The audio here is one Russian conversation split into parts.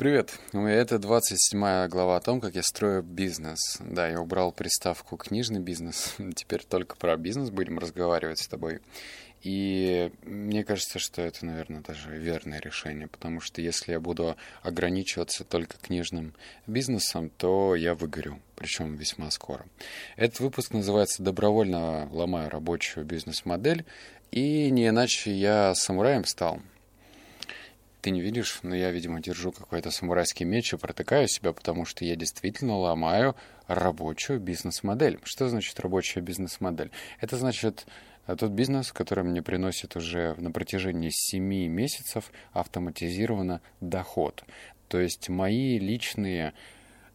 Привет. Это 27 глава о том, как я строю бизнес. Да, я убрал приставку «книжный бизнес». Теперь только про бизнес будем разговаривать с тобой. И мне кажется, что это, наверное, даже верное решение, потому что если я буду ограничиваться только книжным бизнесом, то я выгорю, причем весьма скоро. Этот выпуск называется «Добровольно ломаю рабочую бизнес-модель», и не иначе я самураем стал – ты не видишь, но я, видимо, держу какой-то самурайский меч и протыкаю себя, потому что я действительно ломаю рабочую бизнес-модель. Что значит рабочая бизнес-модель? Это значит э, тот бизнес, который мне приносит уже на протяжении 7 месяцев автоматизированно доход. То есть мои личные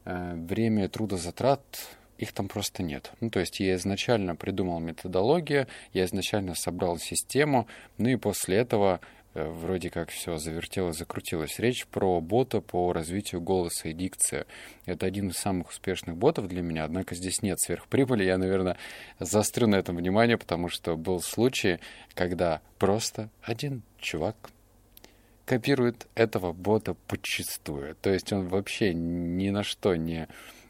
э, время трудозатрат их там просто нет. Ну, то есть я изначально придумал методологию, я изначально собрал систему, ну и после этого вроде как все завертелось, закрутилось. Речь про бота по развитию голоса и дикции. Это один из самых успешных ботов для меня, однако здесь нет сверхприбыли. Я, наверное, заострю на этом внимание, потому что был случай, когда просто один чувак копирует этого бота подчистую. То есть он вообще ни на что не...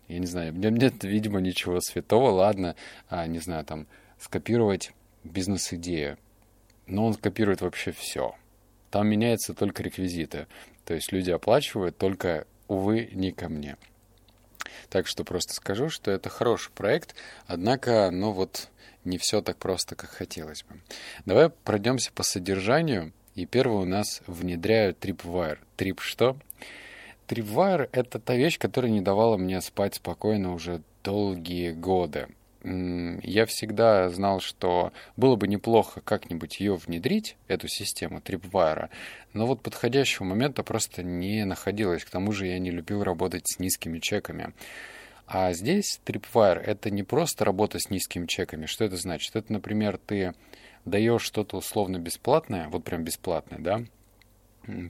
Я не знаю, мне нет, видимо, ничего святого. Ладно, а, не знаю, там, скопировать бизнес-идею. Но он копирует вообще все там меняются только реквизиты. То есть люди оплачивают только, увы, не ко мне. Так что просто скажу, что это хороший проект, однако, ну вот, не все так просто, как хотелось бы. Давай пройдемся по содержанию. И первый у нас внедряют Tripwire. Trip что? Tripwire — это та вещь, которая не давала мне спать спокойно уже долгие годы я всегда знал, что было бы неплохо как-нибудь ее внедрить, эту систему Tripwire, но вот подходящего момента просто не находилось. К тому же я не любил работать с низкими чеками. А здесь Tripwire — это не просто работа с низкими чеками. Что это значит? Это, например, ты даешь что-то условно бесплатное, вот прям бесплатное, да,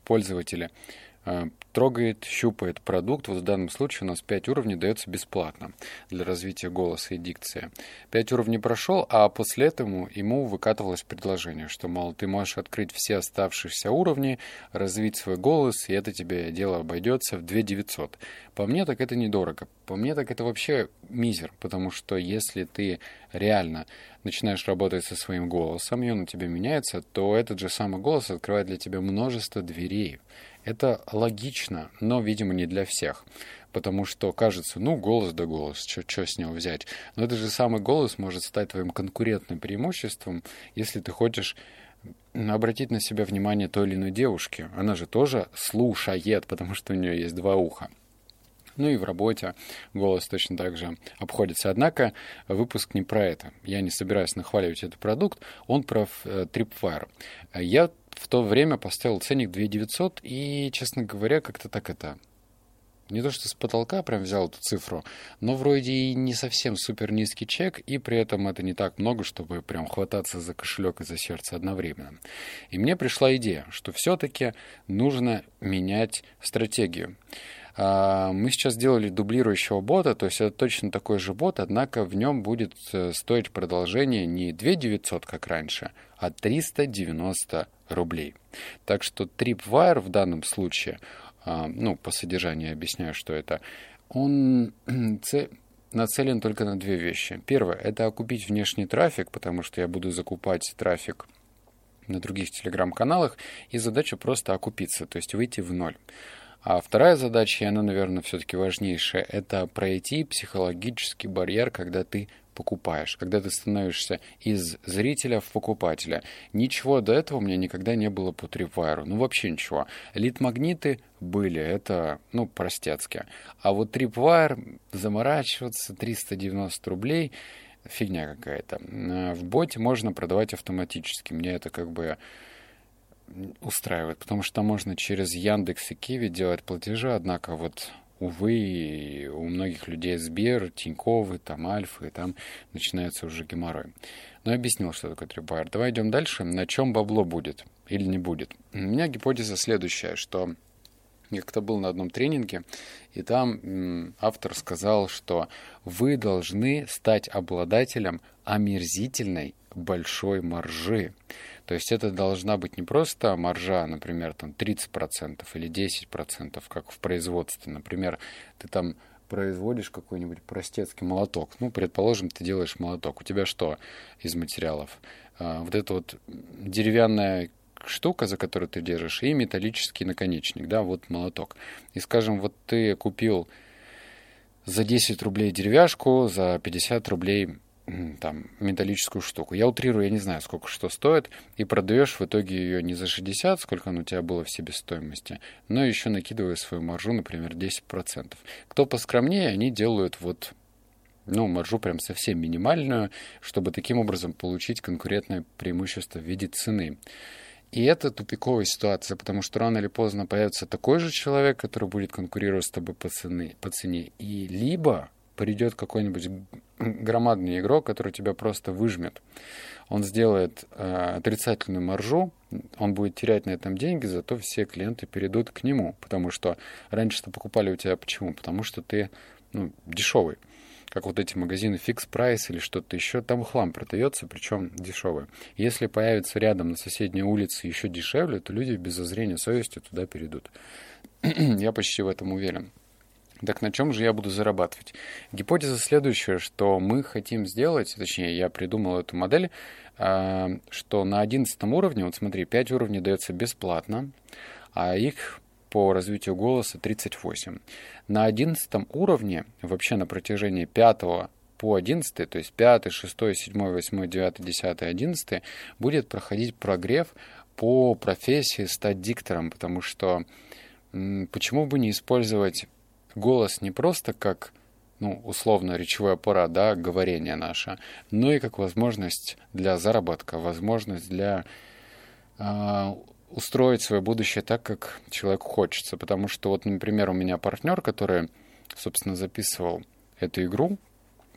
пользователя, трогает, щупает продукт. Вот в данном случае у нас 5 уровней дается бесплатно для развития голоса и дикции. 5 уровней прошел, а после этого ему выкатывалось предложение, что, мол, ты можешь открыть все оставшиеся уровни, развить свой голос, и это тебе дело обойдется в 2 900. По мне так это недорого. По мне так это вообще мизер, потому что если ты реально начинаешь работать со своим голосом, и он у тебя меняется, то этот же самый голос открывает для тебя множество дверей. Это логично, но, видимо, не для всех. Потому что кажется, ну, голос да голос, что с него взять. Но этот же самый голос может стать твоим конкурентным преимуществом, если ты хочешь обратить на себя внимание той или иной девушки. Она же тоже слушает, потому что у нее есть два уха. Ну и в работе голос точно так же обходится. Однако выпуск не про это. Я не собираюсь нахваливать этот продукт. Он про э, Tripwire. Я в то время поставил ценник 2 900 и, честно говоря, как-то так это... Не то, что с потолка прям взял эту цифру, но вроде и не совсем супер низкий чек, и при этом это не так много, чтобы прям хвататься за кошелек и за сердце одновременно. И мне пришла идея, что все-таки нужно менять стратегию. А, мы сейчас сделали дублирующего бота, то есть это точно такой же бот, однако в нем будет э, стоить продолжение не 2 900, как раньше, а 390 рублей. Так что Tripwire в данном случае, а, ну, по содержанию объясняю, что это, он нацелен только на две вещи. Первое – это окупить внешний трафик, потому что я буду закупать трафик на других телеграм-каналах, и задача просто окупиться, то есть выйти в ноль. А вторая задача, и она, наверное, все-таки важнейшая, это пройти психологический барьер, когда ты покупаешь, когда ты становишься из зрителя в покупателя. Ничего до этого у меня никогда не было по Tripwire. Ну, вообще ничего. Лид-магниты были, это, ну, простецки. А вот Tripwire, заморачиваться, 390 рублей, фигня какая-то. В боте можно продавать автоматически. Мне это как бы устраивает, потому что можно через Яндекс и Киви делать платежи, однако вот увы, у многих людей Сбер, Тиньковы, там Альфы, там начинается уже геморрой. Но я объяснил, что такое трибайер. Давай идем дальше. На чем бабло будет или не будет? У меня гипотеза следующая, что Я как-то был на одном тренинге, и там автор сказал, что вы должны стать обладателем омерзительной большой маржи. То есть это должна быть не просто маржа, например, там 30% или 10%, как в производстве. Например, ты там производишь какой-нибудь простецкий молоток. Ну, предположим, ты делаешь молоток. У тебя что из материалов? А, вот это вот деревянная штука, за которую ты держишь, и металлический наконечник, да, вот молоток. И, скажем, вот ты купил за 10 рублей деревяшку, за 50 рублей там, металлическую штуку. Я утрирую, я не знаю, сколько что стоит, и продаешь в итоге ее не за 60, сколько у тебя было в себестоимости, но еще накидывая свою маржу, например, 10%. Кто поскромнее, они делают вот ну, маржу прям совсем минимальную, чтобы таким образом получить конкурентное преимущество в виде цены. И это тупиковая ситуация, потому что рано или поздно появится такой же человек, который будет конкурировать с тобой по, цены, по цене. И либо придет какой-нибудь громадный игрок, который тебя просто выжмет. Он сделает э, отрицательную маржу, он будет терять на этом деньги, зато все клиенты перейдут к нему, потому что раньше-то покупали у тебя почему? Потому что ты ну, дешевый как вот эти магазины Fix Price или что-то еще, там хлам продается, причем дешевый. Если появится рядом на соседней улице еще дешевле, то люди без зазрения совести туда перейдут. я почти в этом уверен. Так на чем же я буду зарабатывать? Гипотеза следующая, что мы хотим сделать, точнее, я придумал эту модель, а, что на 11 уровне, вот смотри, 5 уровней дается бесплатно, а их по развитию голоса 38. На 11 уровне, вообще на протяжении 5 по 11, то есть 5, 6, 7, 8, 9, 10, 11, будет проходить прогрев по профессии стать диктором, потому что почему бы не использовать голос не просто как ну, условно, речевой аппарат, да, говорение наше, но и как возможность для заработка, возможность для э, устроить свое будущее так, как человеку хочется. Потому что вот, например, у меня партнер, который, собственно, записывал эту игру,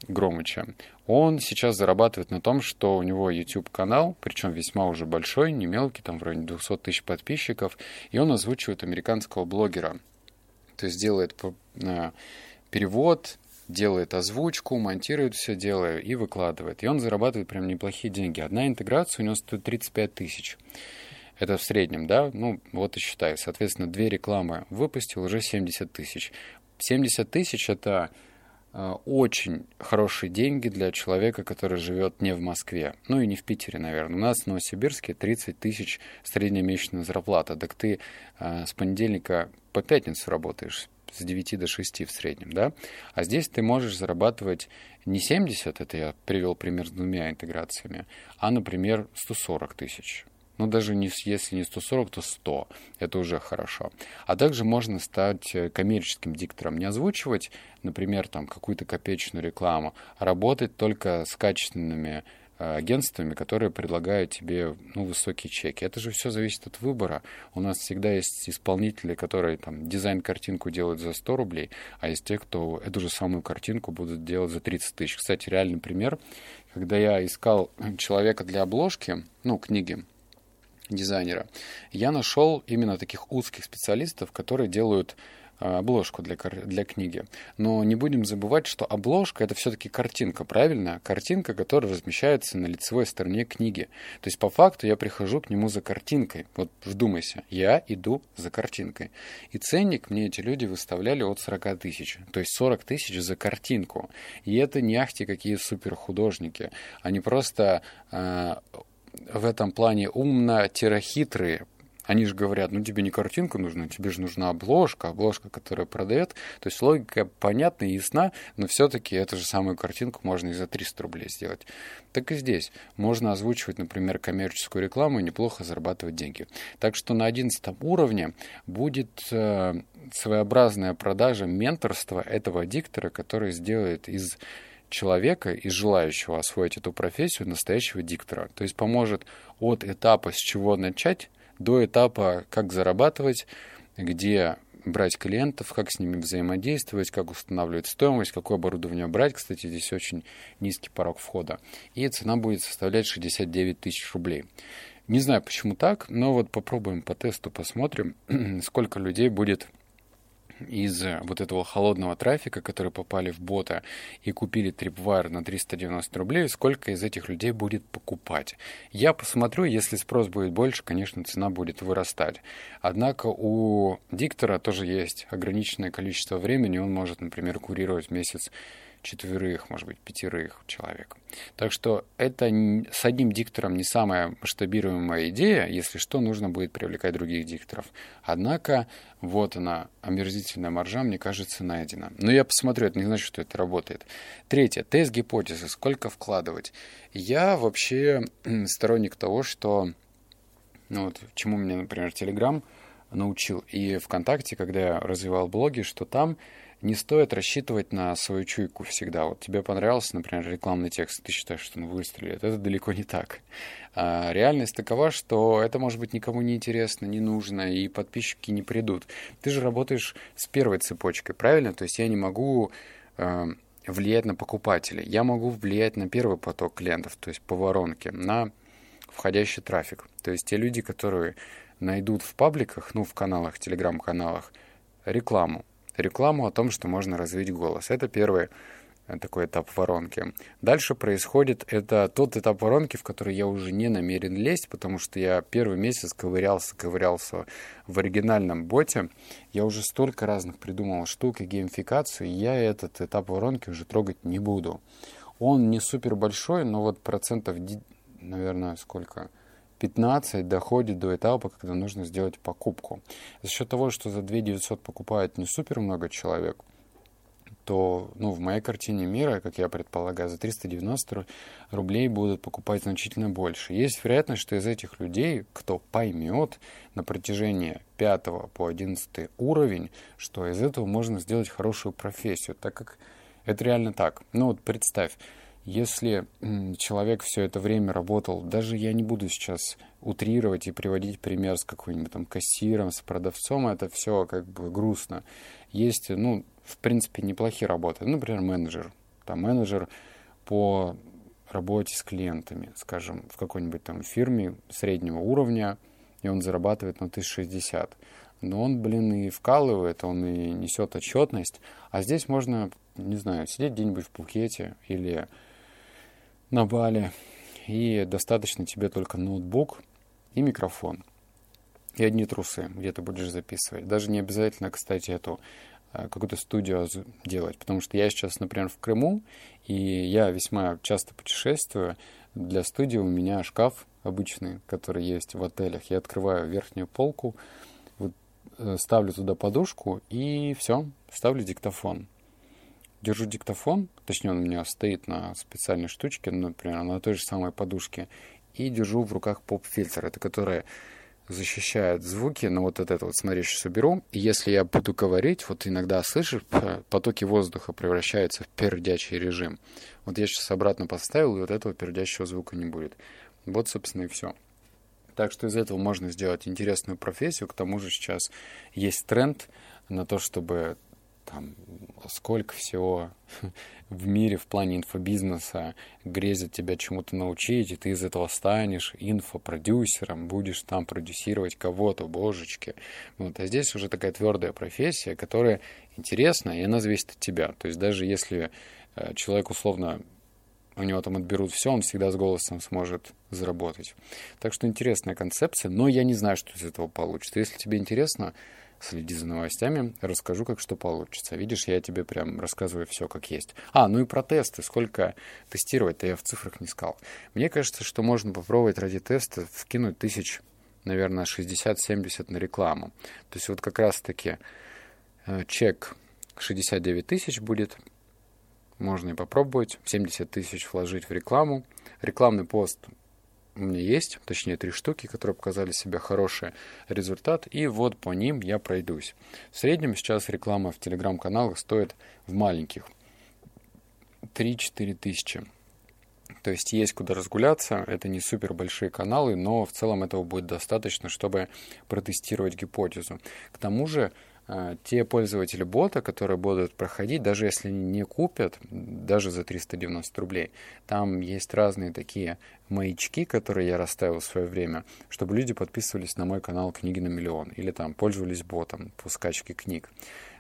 Громыча, он сейчас зарабатывает на том, что у него YouTube-канал, причем весьма уже большой, не мелкий, там в районе 200 тысяч подписчиков, и он озвучивает американского блогера. То есть делает э, перевод, делает озвучку, монтирует все дело и выкладывает. И он зарабатывает прям неплохие деньги. Одна интеграция у него стоит 35 тысяч. Это в среднем, да? Ну, вот и считай. Соответственно, две рекламы выпустил, уже 70 тысяч. 70 тысяч — это э, очень хорошие деньги для человека, который живет не в Москве. Ну и не в Питере, наверное. У нас в Новосибирске 30 тысяч средняя месячная зарплата. Так ты э, с понедельника по пятницу работаешь с 9 до 6 в среднем, да? А здесь ты можешь зарабатывать не 70, это я привел пример с двумя интеграциями, а, например, 140 тысяч. Ну, даже не, если не 140, то 100. Это уже хорошо. А также можно стать э, коммерческим диктором. Не озвучивать, например, там какую-то копеечную рекламу, а работать только с качественными э, агентствами, которые предлагают тебе ну, высокие чеки. Это же все зависит от выбора. У нас всегда есть исполнители, которые там дизайн-картинку делают за 100 рублей, а есть те, кто эту же самую картинку будут делать за 30 тысяч. Кстати, реальный пример. Когда я искал человека для обложки, ну, книги, дизайнера, я нашел именно таких узких специалистов, которые делают а, обложку для, для книги. Но не будем забывать, что обложка это все-таки картинка, правильно? Картинка, которая размещается на лицевой стороне книги. То есть по факту я прихожу к нему за картинкой. Вот вдумайся, я иду за картинкой. И ценник мне эти люди выставляли от 40 тысяч. То есть 40 тысяч за картинку. И это не ахти какие супер художники. Они просто э, в этом плане умно-хитрые. Они же говорят, ну тебе не картинка нужна, тебе же нужна обложка, обложка, которая продает. То есть логика понятна и ясна, но все-таки эту же самую картинку можно и за 300 рублей сделать. Так и здесь. Можно озвучивать, например, коммерческую рекламу и неплохо зарабатывать деньги. Так что на 11 уровне будет э, своеобразная продажа менторства этого диктора, который сделает из человека и желающего освоить эту профессию настоящего диктора. То есть поможет от этапа, с чего начать, до этапа, как зарабатывать, где брать клиентов, как с ними взаимодействовать, как устанавливать стоимость, какое оборудование брать. Кстати, здесь очень низкий порог входа. И цена будет составлять 69 тысяч рублей. Не знаю, почему так, но вот попробуем по тесту, посмотрим, сколько людей будет из вот этого холодного трафика, которые попали в бота и купили Tripwire на 390 рублей, сколько из этих людей будет покупать. Я посмотрю, если спрос будет больше, конечно, цена будет вырастать. Однако у диктора тоже есть ограниченное количество времени, он может, например, курировать месяц четверых, может быть, пятерых человек. Так что это с одним диктором не самая масштабируемая идея, если что, нужно будет привлекать других дикторов. Однако, вот она, омерзительная маржа, мне кажется, найдена. Но я посмотрю, это не значит, что это работает. Третье, тест гипотезы, сколько вкладывать. Я вообще сторонник того, что, ну вот, чему меня, например, Telegram научил, и ВКонтакте, когда я развивал блоги, что там не стоит рассчитывать на свою чуйку всегда. Вот тебе понравился, например, рекламный текст, ты считаешь, что он выстрелит. Это далеко не так. А реальность такова, что это может быть никому не интересно, не нужно, и подписчики не придут. Ты же работаешь с первой цепочкой, правильно? То есть я не могу э, влиять на покупателей. Я могу влиять на первый поток клиентов, то есть по воронке, на входящий трафик. То есть те люди, которые найдут в пабликах, ну, в каналах, телеграм-каналах, рекламу, рекламу о том, что можно развить голос. Это первый э, такой этап воронки. Дальше происходит это тот этап воронки, в который я уже не намерен лезть, потому что я первый месяц ковырялся, ковырялся в оригинальном боте. Я уже столько разных придумал штук и геймификацию, и я этот этап воронки уже трогать не буду. Он не супер большой, но вот процентов, наверное, сколько? 15 доходит до этапа, когда нужно сделать покупку. За счет того, что за 2 900 покупает не супер много человек, то ну, в моей картине мира, как я предполагаю, за 390 рублей будут покупать значительно больше. Есть вероятность, что из этих людей, кто поймет на протяжении 5 по 11 уровень, что из этого можно сделать хорошую профессию, так как это реально так. Ну вот представь, если человек все это время работал, даже я не буду сейчас утрировать и приводить пример с какой-нибудь там кассиром, с продавцом, это все как бы грустно. Есть, ну, в принципе, неплохие работы. Например, менеджер. Там менеджер по работе с клиентами, скажем, в какой-нибудь там фирме среднего уровня, и он зарабатывает на 1060. Но он, блин, и вкалывает, он и несет отчетность. А здесь можно, не знаю, сидеть где-нибудь в Пукете или на Бали, и достаточно тебе только ноутбук и микрофон. И одни трусы, где ты будешь записывать. Даже не обязательно, кстати, эту э, какую-то студию делать, потому что я сейчас, например, в Крыму, и я весьма часто путешествую. Для студии у меня шкаф обычный, который есть в отелях. Я открываю верхнюю полку, вот, э, ставлю туда подушку и все, ставлю диктофон держу диктофон, точнее он у меня стоит на специальной штучке, например, на той же самой подушке, и держу в руках поп-фильтр, это которая защищает звуки, но вот от этого, вот смотри, сейчас уберу, и если я буду говорить, вот иногда слышишь, потоки воздуха превращаются в пердячий режим. Вот я сейчас обратно поставил, и вот этого пердящего звука не будет. Вот, собственно, и все. Так что из этого можно сделать интересную профессию. К тому же сейчас есть тренд на то, чтобы там сколько всего в мире в плане инфобизнеса грезит тебя чему-то научить, и ты из этого станешь инфопродюсером, будешь там продюсировать кого-то, божечки. Вот. А здесь уже такая твердая профессия, которая интересна, и она зависит от тебя. То есть даже если э, человек условно у него там отберут все, он всегда с голосом сможет заработать. Так что интересная концепция, но я не знаю, что из этого получится. Если тебе интересно, следи за новостями, расскажу, как что получится. Видишь, я тебе прям рассказываю все как есть. А, ну и про тесты. Сколько тестировать-то я в цифрах не сказал. Мне кажется, что можно попробовать ради теста вкинуть тысяч, наверное, 60-70 на рекламу. То есть вот как раз-таки э, чек 69 тысяч будет, можно и попробовать, 70 тысяч вложить в рекламу. Рекламный пост у меня есть, точнее три штуки, которые показали себя хороший результат, и вот по ним я пройдусь. В среднем сейчас реклама в телеграм-каналах стоит в маленьких 3-4 тысячи. То есть есть куда разгуляться, это не супер большие каналы, но в целом этого будет достаточно, чтобы протестировать гипотезу. К тому же те пользователи бота, которые будут проходить, даже если не купят, даже за 390 рублей, там есть разные такие маячки, которые я расставил в свое время, чтобы люди подписывались на мой канал «Книги на миллион» или там пользовались ботом по скачке книг.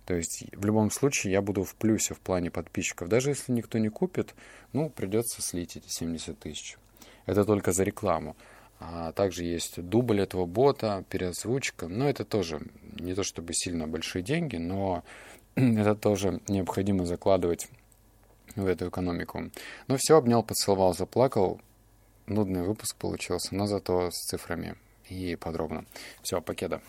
То есть в любом случае я буду в плюсе в плане подписчиков. Даже если никто не купит, ну, придется слить эти 70 тысяч. Это только за рекламу. А также есть дубль этого бота, переозвучка. Но это тоже не то чтобы сильно большие деньги, но это тоже необходимо закладывать в эту экономику. Ну все, обнял, поцеловал, заплакал. Нудный выпуск получился, но зато с цифрами и подробно. Все, покеда.